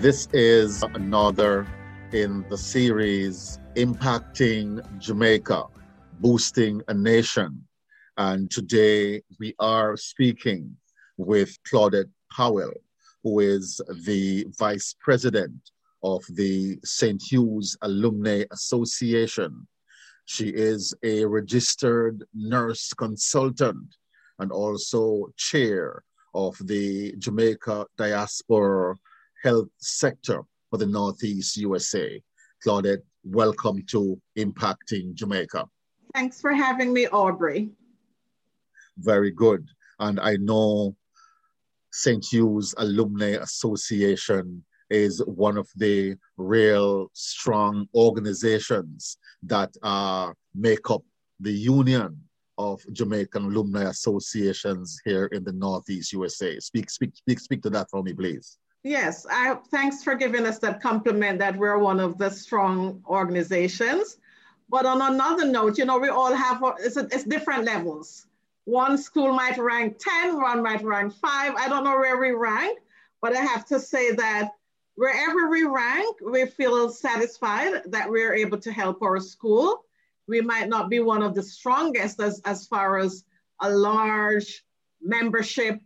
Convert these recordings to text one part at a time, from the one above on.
This is another in the series Impacting Jamaica, Boosting a Nation. And today we are speaking with Claudette Powell, who is the Vice President of the St. Hugh's Alumni Association. She is a registered nurse consultant and also chair of the Jamaica Diaspora Health Sector for the Northeast USA. Claudette, welcome to Impacting Jamaica. Thanks for having me, Aubrey. Very good. And I know St. Hugh's Alumni Association is one of the real strong organizations that uh, make up the union of Jamaican alumni associations here in the Northeast USA. Speak, speak, speak, speak to that for me, please. Yes, I, thanks for giving us that compliment that we're one of the strong organizations. But on another note, you know, we all have, it's, it's different levels. One school might rank 10, one might rank five. I don't know where we rank, but I have to say that wherever we rank, we feel satisfied that we're able to help our school. We might not be one of the strongest as, as far as a large membership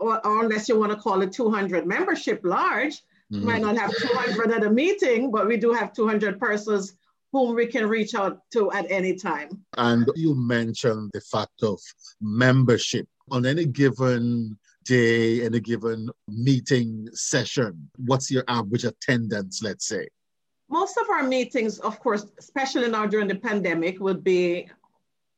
or, or unless you want to call it 200 membership large, mm-hmm. might not have 200 at a meeting, but we do have 200 persons whom we can reach out to at any time. And you mentioned the fact of membership on any given day, any given meeting session. What's your average attendance, let's say? Most of our meetings, of course, especially now during the pandemic, would be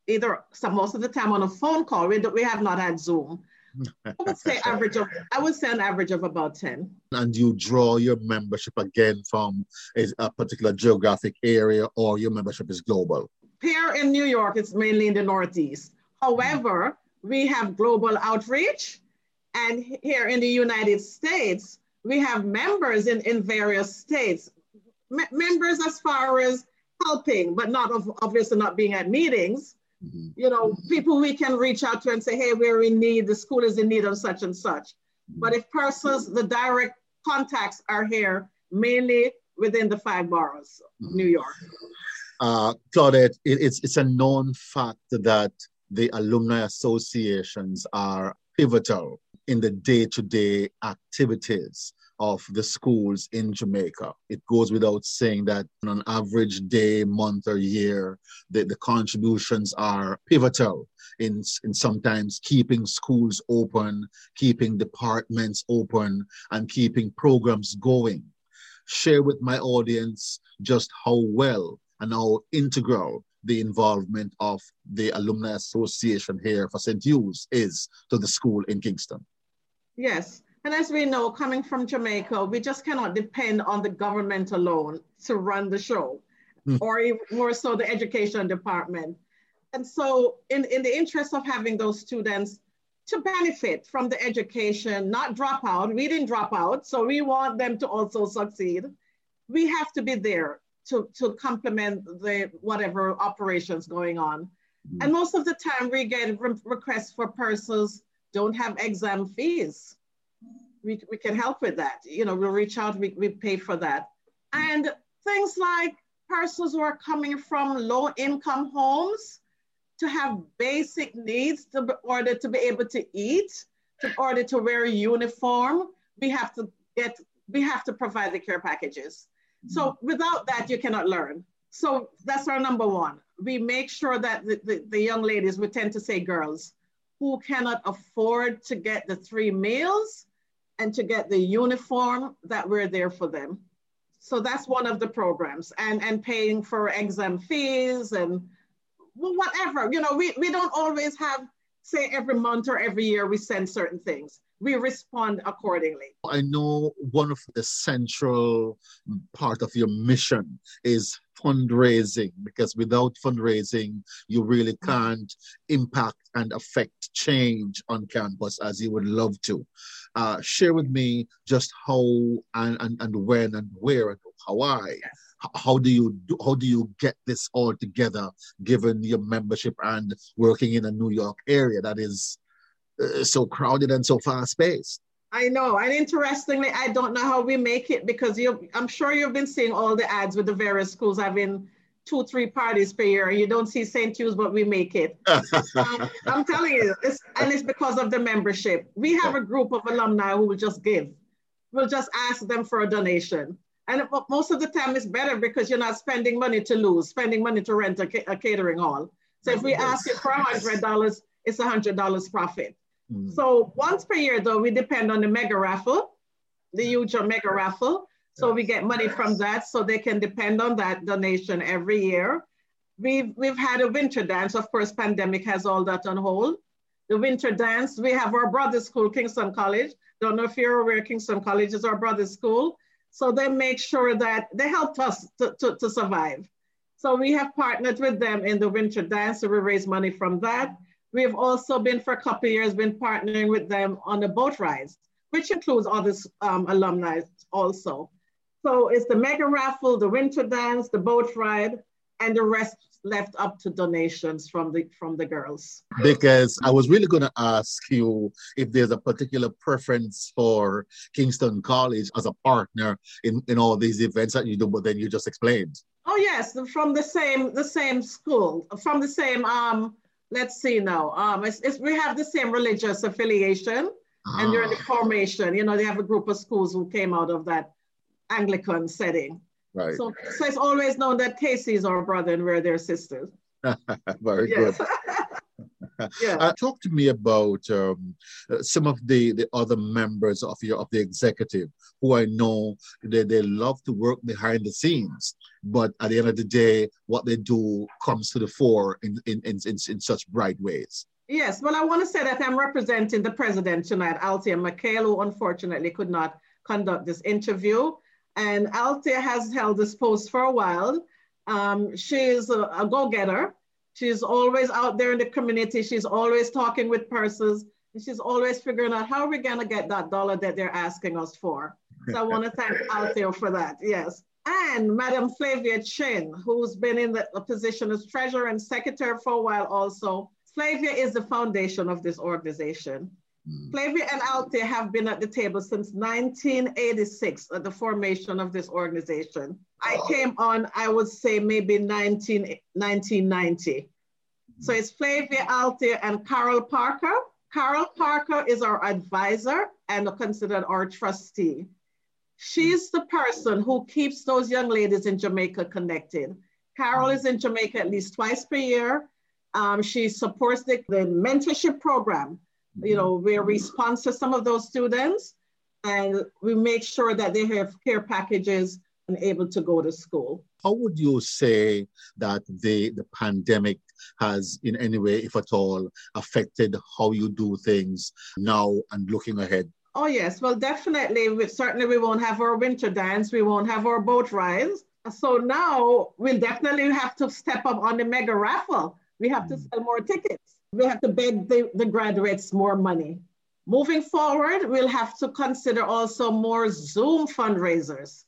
either some most of the time on a phone call. We, do, we have not had Zoom. I would say average of I would say an average of about 10. And you draw your membership again from a, a particular geographic area or your membership is global? Here in New York, it's mainly in the Northeast. However, we have global outreach. And here in the United States, we have members in, in various states. M- members as far as helping, but not of, obviously not being at meetings Mm-hmm. You know, people we can reach out to and say, hey, we're in need, the school is in need of such and such. Mm-hmm. But if persons, the direct contacts are here, mainly within the five boroughs of New York. Uh, Claudette, it, it's, it's a known fact that the alumni associations are pivotal in the day to day activities of the schools in Jamaica. It goes without saying that on an average day, month, or year, the, the contributions are pivotal in, in sometimes keeping schools open, keeping departments open, and keeping programs going. Share with my audience just how well and how integral the involvement of the Alumni Association here for St. Hugh's is to the school in Kingston. Yes, and as we know, coming from Jamaica, we just cannot depend on the government alone to run the show, mm. or even more so the education department. And so, in, in the interest of having those students to benefit from the education, not drop out, we didn't drop out, so we want them to also succeed. We have to be there to, to complement the whatever operations going on. Mm. And most of the time, we get re- requests for persons don't have exam fees we, we can help with that. You know, we'll reach out, we, we pay for that. And things like persons who are coming from low income homes to have basic needs to be, order to be able to eat, in order to wear a uniform, we have to get, we have to provide the care packages. So mm-hmm. without that, you cannot learn. So that's our number one. We make sure that the, the, the young ladies, we tend to say girls, who cannot afford to get the three meals, and to get the uniform that we're there for them. So that's one of the programs and, and paying for exam fees and whatever, you know, we, we don't always have, say every month or every year we send certain things. we respond accordingly. I know one of the central part of your mission is fundraising because without fundraising, you really can't impact and affect change on campus as you would love to. Uh, share with me just how and, and, and when and where and Hawaii. Yes. How do you do, how do you get this all together given your membership and working in a New York area that is uh, so crowded and so fast paced. I know. And interestingly, I don't know how we make it because you I'm sure you've been seeing all the ads with the various schools having two, three parties per year. And you don't see St. Hugh's, but we make it. um, I'm telling you, it's, and it's because of the membership. We have a group of alumni who will just give. We'll just ask them for a donation. And most of the time it's better because you're not spending money to lose, spending money to rent a, a catering hall. So if we ask you for $100, it's $100 profit. Mm. So once per year, though, we depend on the mega raffle, the huge mega raffle. So yes. we get money from that, so they can depend on that donation every year. We've we've had a winter dance. Of course, pandemic has all that on hold. The winter dance. We have our brother school, Kingston College. Don't know if you're aware, Kingston College is our brother school. So they make sure that they helped us to, to, to survive. So we have partnered with them in the winter dance. So we raise money from that. We've also been for a couple of years been partnering with them on the boat rides, which includes other um, alumni also. So it's the mega raffle, the winter dance, the boat ride, and the rest left up to donations from the from the girls. Because I was really going to ask you if there's a particular preference for Kingston College as a partner in, in all these events that you do, but then you just explained. Oh yes, from the same the same school, from the same um let's see now. Um, it's, it's, we have the same religious affiliation, ah. and in the formation. You know, they have a group of schools who came out of that Anglican setting. Right. So, so it's always known that KC is our brother and we're their sisters. Very good. yeah. Uh, talk to me about um, uh, some of the, the other members of your of the executive who I know they, they love to work behind the scenes, but at the end of the day, what they do comes to the fore in in, in, in, in such bright ways. Yes, well, I want to say that I'm representing the president tonight, Althea McHale, who unfortunately could not conduct this interview. And Althea has held this post for a while. Um, she is a, a go-getter. She's always out there in the community. She's always talking with persons. And she's always figuring out how we're we going to get that dollar that they're asking us for. So I want to thank Althea for that. Yes. And Madam Flavia Chin, who's been in the position as treasurer and secretary for a while also. Flavia is the foundation of this organization. Mm. Flavia and Althea have been at the table since 1986 at the formation of this organization. I came on, I would say maybe 19, 1990. So it's Flavia Althea and Carol Parker. Carol Parker is our advisor and considered our trustee. She's the person who keeps those young ladies in Jamaica connected. Carol is in Jamaica at least twice per year. Um, she supports the, the mentorship program, you know, where we sponsor some of those students and we make sure that they have care packages and able to go to school. How would you say that the, the pandemic has in any way, if at all, affected how you do things now and looking ahead? Oh yes, well definitely. We, certainly we won't have our winter dance. We won't have our boat rides. So now we'll definitely have to step up on the mega raffle. We have to mm. sell more tickets. We have to beg the, the graduates more money. Moving forward, we'll have to consider also more Zoom fundraisers.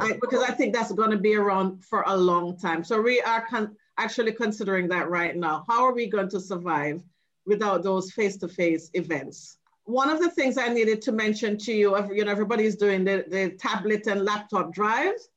I, because I think that's going to be around for a long time. So we are con- actually considering that right now. How are we going to survive without those face-to-face events? One of the things I needed to mention to you, you know, everybody's doing the, the tablet and laptop drives.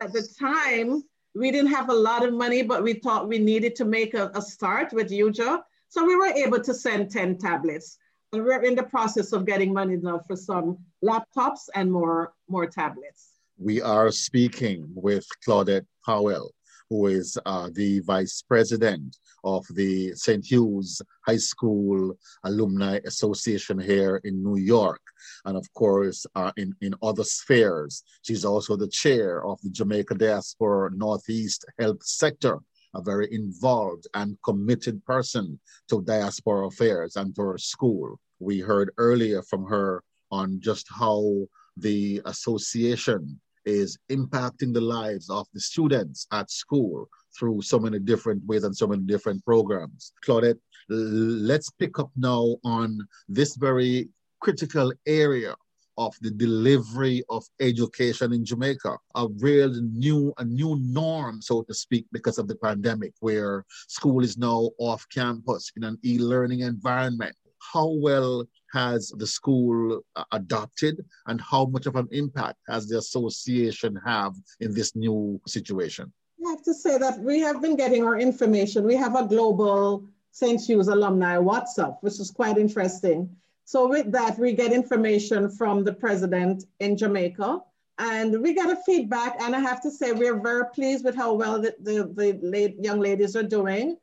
At the time, we didn't have a lot of money, but we thought we needed to make a, a start with UJA. So we were able to send 10 tablets. And we're in the process of getting money now for some laptops and more, more tablets. We are speaking with Claudette Powell, who is uh, the vice president of the St. Hugh's High School Alumni Association here in New York. And of course, uh, in, in other spheres, she's also the chair of the Jamaica Diaspora Northeast Health Sector a very involved and committed person to diaspora affairs and to her school. We heard earlier from her on just how the association is impacting the lives of the students at school through so many different ways and so many different programs. Claudette, let's pick up now on this very critical area of the delivery of education in Jamaica, a real new, a new norm, so to speak, because of the pandemic, where school is now off campus in an e-learning environment. How well has the school uh, adopted and how much of an impact has the association have in this new situation? I have to say that we have been getting our information. We have a global St. Hugh's alumni WhatsApp, which is quite interesting. So with that, we get information from the president in Jamaica and we get a feedback. And I have to say, we're very pleased with how well the, the, the young ladies are doing.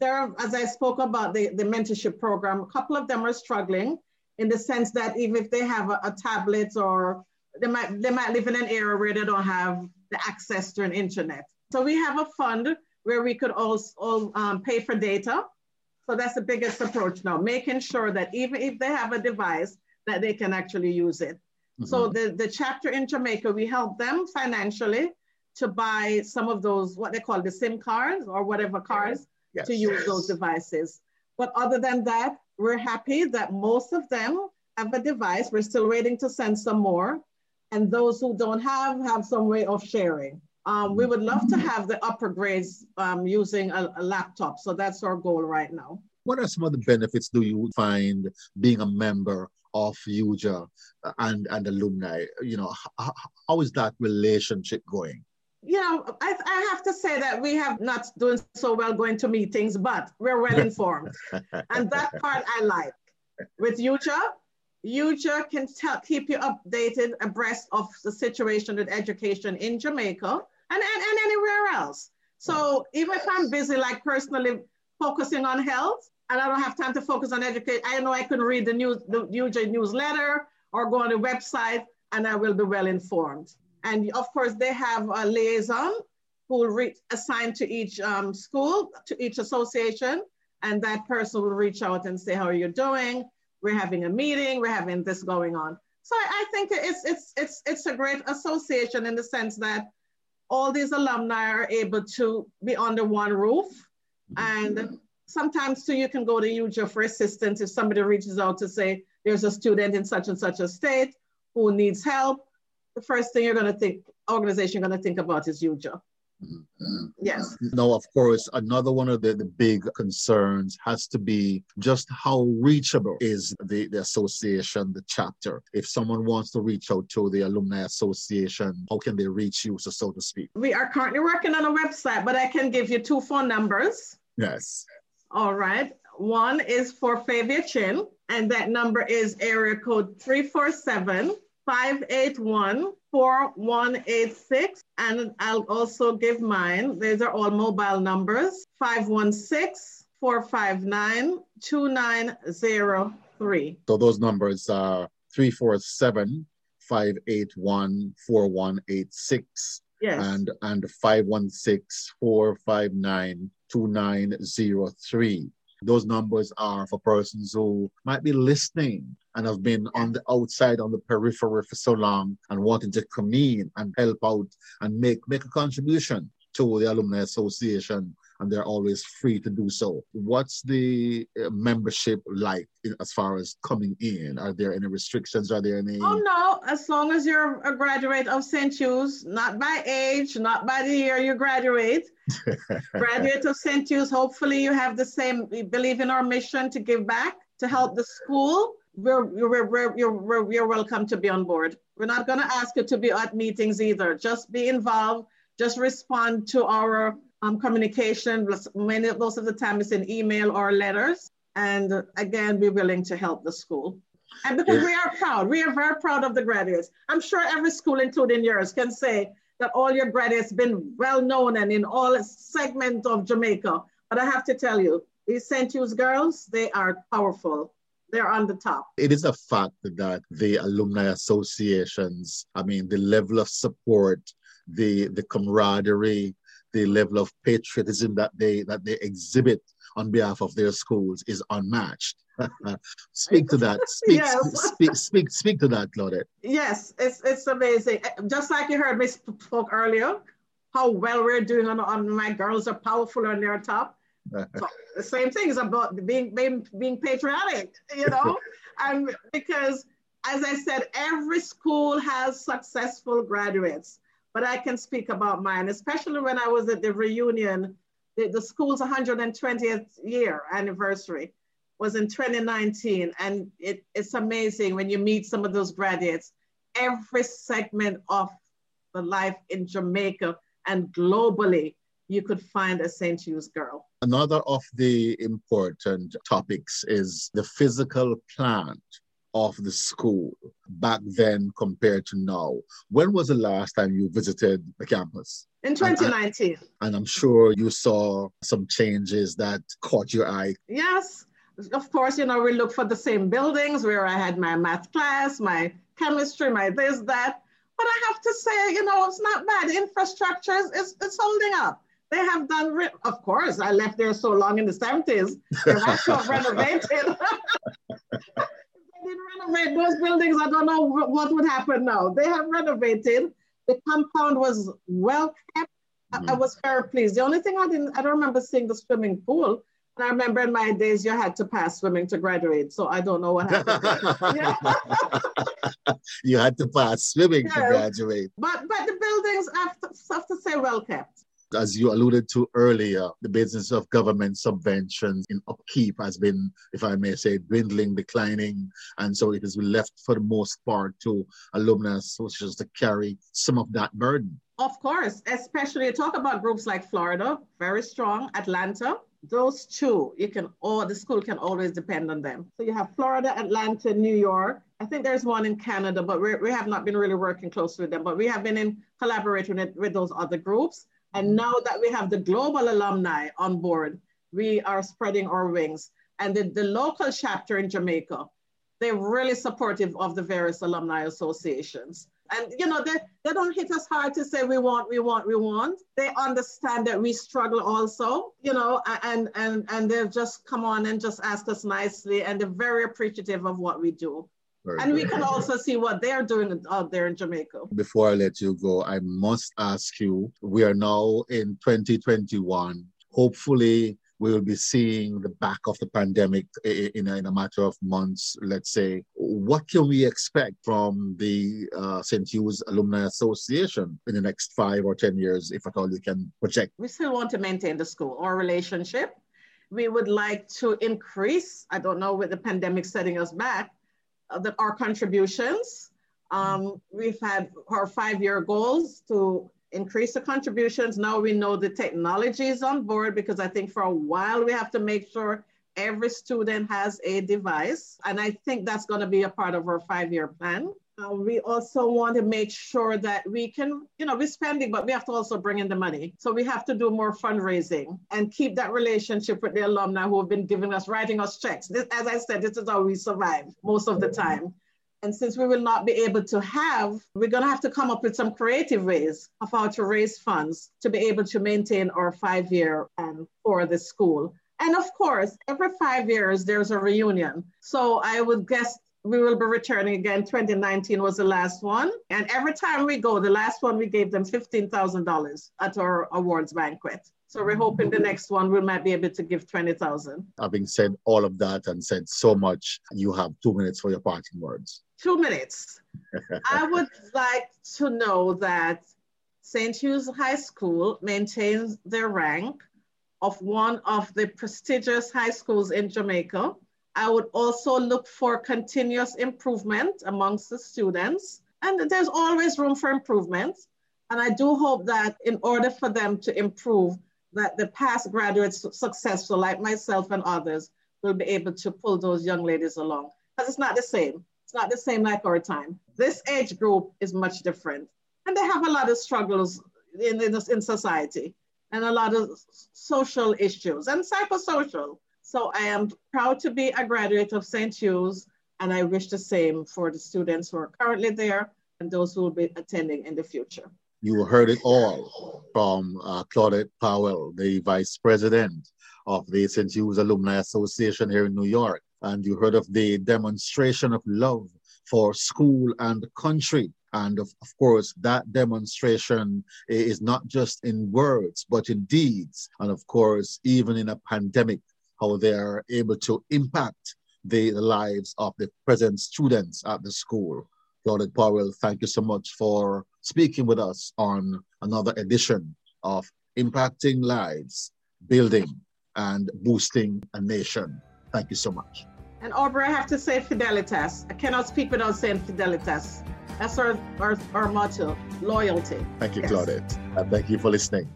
There, as I spoke about the, the mentorship program, a couple of them are struggling in the sense that even if they have a, a tablet or they might, they might live in an area where they don't have the access to an internet. So we have a fund where we could also um, pay for data so that's the biggest approach now, making sure that even if they have a device, that they can actually use it. Mm-hmm. So the, the chapter in Jamaica, we help them financially to buy some of those, what they call the SIM cards or whatever cards yes. to use those devices. But other than that, we're happy that most of them have a device. We're still waiting to send some more. And those who don't have, have some way of sharing. Um, we would love to have the upper grades um, using a, a, laptop. So that's our goal right now. What are some of the benefits do you find being a member of UJA and, and alumni? You know, how, how is that relationship going? You know, I, I have to say that we have not doing so well going to meetings, but we're well informed. and that part I like. With UJA, UJA can tell, keep you updated abreast of the situation with education in Jamaica and, and, and anywhere else. So even if I'm busy, like personally focusing on health, and I don't have time to focus on education, I know I can read the news, the UJA newsletter or go on the website, and I will be well informed. And of course, they have a liaison who will re- assign to each um, school, to each association, and that person will reach out and say, "How are you doing? We're having a meeting. We're having this going on." So I, think it's it's it's it's a great association in the sense that all these alumni are able to be under one roof. And sometimes too, you can go to UJA for assistance if somebody reaches out to say, there's a student in such and such a state who needs help. The first thing you're gonna think, organization you're gonna think about is UJA. Mm-hmm. Yes. Now, of course, another one of the, the big concerns has to be just how reachable is the, the association, the chapter. If someone wants to reach out to the Alumni Association, how can they reach you, so, so to speak? We are currently working on a website, but I can give you two phone numbers. Yes. All right. One is for Flavia Chin, and that number is area code 347 581 4186. And I'll also give mine. These are all mobile numbers 516 459 2903. So those numbers are 347 581 4186. Yes. And, and 516 459 2903. Those numbers are for persons who might be listening and have been on the outside, on the periphery for so long and wanting to come in and help out and make, make a contribution to the Alumni Association and they're always free to do so. What's the uh, membership like in, as far as coming in? Are there any restrictions? Are there any? Oh no, as long as you're a graduate of St. Hugh's, not by age, not by the year you graduate. graduate of St. Hugh's, hopefully you have the same, we believe in our mission to give back, to help the school. We're, we're, we're, you're, you're welcome to be on board. We're not going to ask you to be at meetings either. Just be involved. Just respond to our um, communication. Many, most of the time it's in email or letters. And again, we're willing to help the school. And because we are proud, we are very proud of the graduates. I'm sure every school, including yours, can say that all your graduates been well known and in all segments of Jamaica. But I have to tell you, these St. Hugh's girls, they are powerful. They're on the top. It is a fact that the alumni associations, I mean, the level of support, the the camaraderie, the level of patriotism that they that they exhibit on behalf of their schools is unmatched. speak to that. Speak, yes. speak, speak, speak to that, Claudette. Yes, it's it's amazing. Uh, just like you heard me spoke earlier, how well we're doing on, on my girls are powerful on their top. So the same thing is about being being, being patriotic, you know, and because as I said, every school has successful graduates, but I can speak about mine, especially when I was at the reunion, the, the school's 120th year anniversary was in 2019. And it, it's amazing when you meet some of those graduates, every segment of the life in Jamaica and globally, you could find a St. Hugh's girl. Another of the important topics is the physical plant of the school back then compared to now. When was the last time you visited the campus? In 2019. And, uh, and, I'm sure you saw some changes that caught your eye. Yes. Of course, you know, we look for the same buildings where I had my math class, my chemistry, my this, that. But I have to say, you know, it's not bad. infrastructure is it's holding up. They have done, re- of course, I left there so long in the 70s. They have to renovated. If they didn't renovate those buildings, I don't know what would happen now. They have renovated. The compound was well kept. Mm-hmm. I, I, was very pleased. The only thing I didn't, I don't remember seeing the swimming pool. And I remember in my days you had to pass swimming to graduate. So I don't know what happened. you had to pass swimming to graduate. But but the buildings have to, have to say well kept as you alluded to earlier, the business of government subventions in upkeep has been, if I may say, dwindling, declining. And so it has been left for the most part to alumni associations to carry some of that burden. Of course, especially talk about groups like Florida, very strong, Atlanta. Those two, you can all the school can always depend on them. So you have Florida, Atlanta, New York. I think there's one in Canada, but we have not been really working closely with them. But we have been in collaborating with, with those other groups. And now that we have the global alumni on board, we are spreading our wings. And the, the local chapter in Jamaica, they're really supportive of the various alumni associations. And you know, they, they don't hit us hard to say we want, we want, we want. They understand that we struggle also, you know, and and and they've just come on and just ask us nicely and they're very appreciative of what we do. Very and we can also see what they're doing out there in Jamaica. Before I let you go, I must ask you we are now in 2021. Hopefully, we will be seeing the back of the pandemic in a, in a matter of months, let's say. What can we expect from the uh, St. Hugh's Alumni Association in the next five or 10 years, if at all you can project? We still want to maintain the school, our relationship. We would like to increase, I don't know, with the pandemic setting us back, the, our contributions. Um, we've had our five-year goals to increase the contributions. Now we know the technology is on board because I think for a while we have to make sure every student has a device. And I think that's going to be a part of our five-year plan. Uh, we also want to make sure that we can, you know, we're spending, but we have to also bring in the money. So we have to do more fundraising and keep that relationship with the alumni who have been giving us, writing us checks. This, as I said, this is how we survive most of the time. And since we will not be able to have, we're going to have to come up with some creative ways of how to raise funds to be able to maintain our five year plan for the school. And of course, every five years, there's a reunion. So I would guess we will be returning again. 2019 was the last one. And every time we go, the last one we gave them $15,000 at our awards banquet. So we're hoping the next one we might be able to give 20,000. Having said all of that and said so much, you have two minutes for your parting words. Two minutes. I would like to know that St. Hugh's High School maintains their rank of one of the prestigious high schools in Jamaica I would also look for continuous improvement amongst the students. And there's always room for improvement. And I do hope that in order for them to improve, that the past graduates successful like myself and others will be able to pull those young ladies along. Because it's not the same. It's not the same like our time. This age group is much different. And they have a lot of struggles in, in, in society and a lot of social issues and psychosocial. So I am proud to be a graduate of St. Hugh's, and I wish the same for the students who are currently there and those who will be attending in the future. You heard it all from uh, Claudette Powell, the Vice President of the St. Hugh's Alumni Association here in New York. and you heard of the demonstration of love for school and country. And of, of course, that demonstration is not just in words, but in deeds. And of course, even in a pandemic, how they are able to impact the, the lives of the present students at the school. Claudette Powell, thank you so much for speaking with us on another edition of Impacting Lives, Building and Boosting a Nation. Thank you so much. And Aubrey, I have to say Fidelitas. I cannot speak without saying Fidelitas. That's our, our, our motto, loyalty. Thank you, yes. Claudette. And thank you for listening.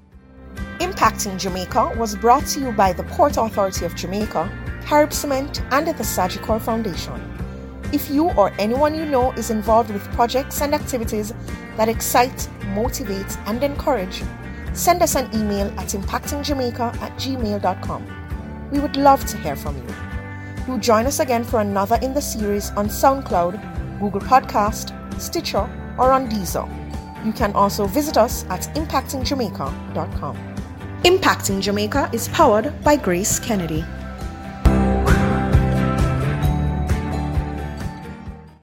Impacting Jamaica was brought to you by the Port Authority of Jamaica, Carib Cement, and the Sagicor Foundation. If you or anyone you know is involved with projects and activities that excite, motivate, and encourage, send us an email at impactingjamaica at gmail.com. We would love to hear from you. Do join us again for another in the series on SoundCloud, Google Podcast, Stitcher, or on Deezer. You can also visit us at impactingjamaica.com. Impacting Jamaica is powered by Grace Kennedy.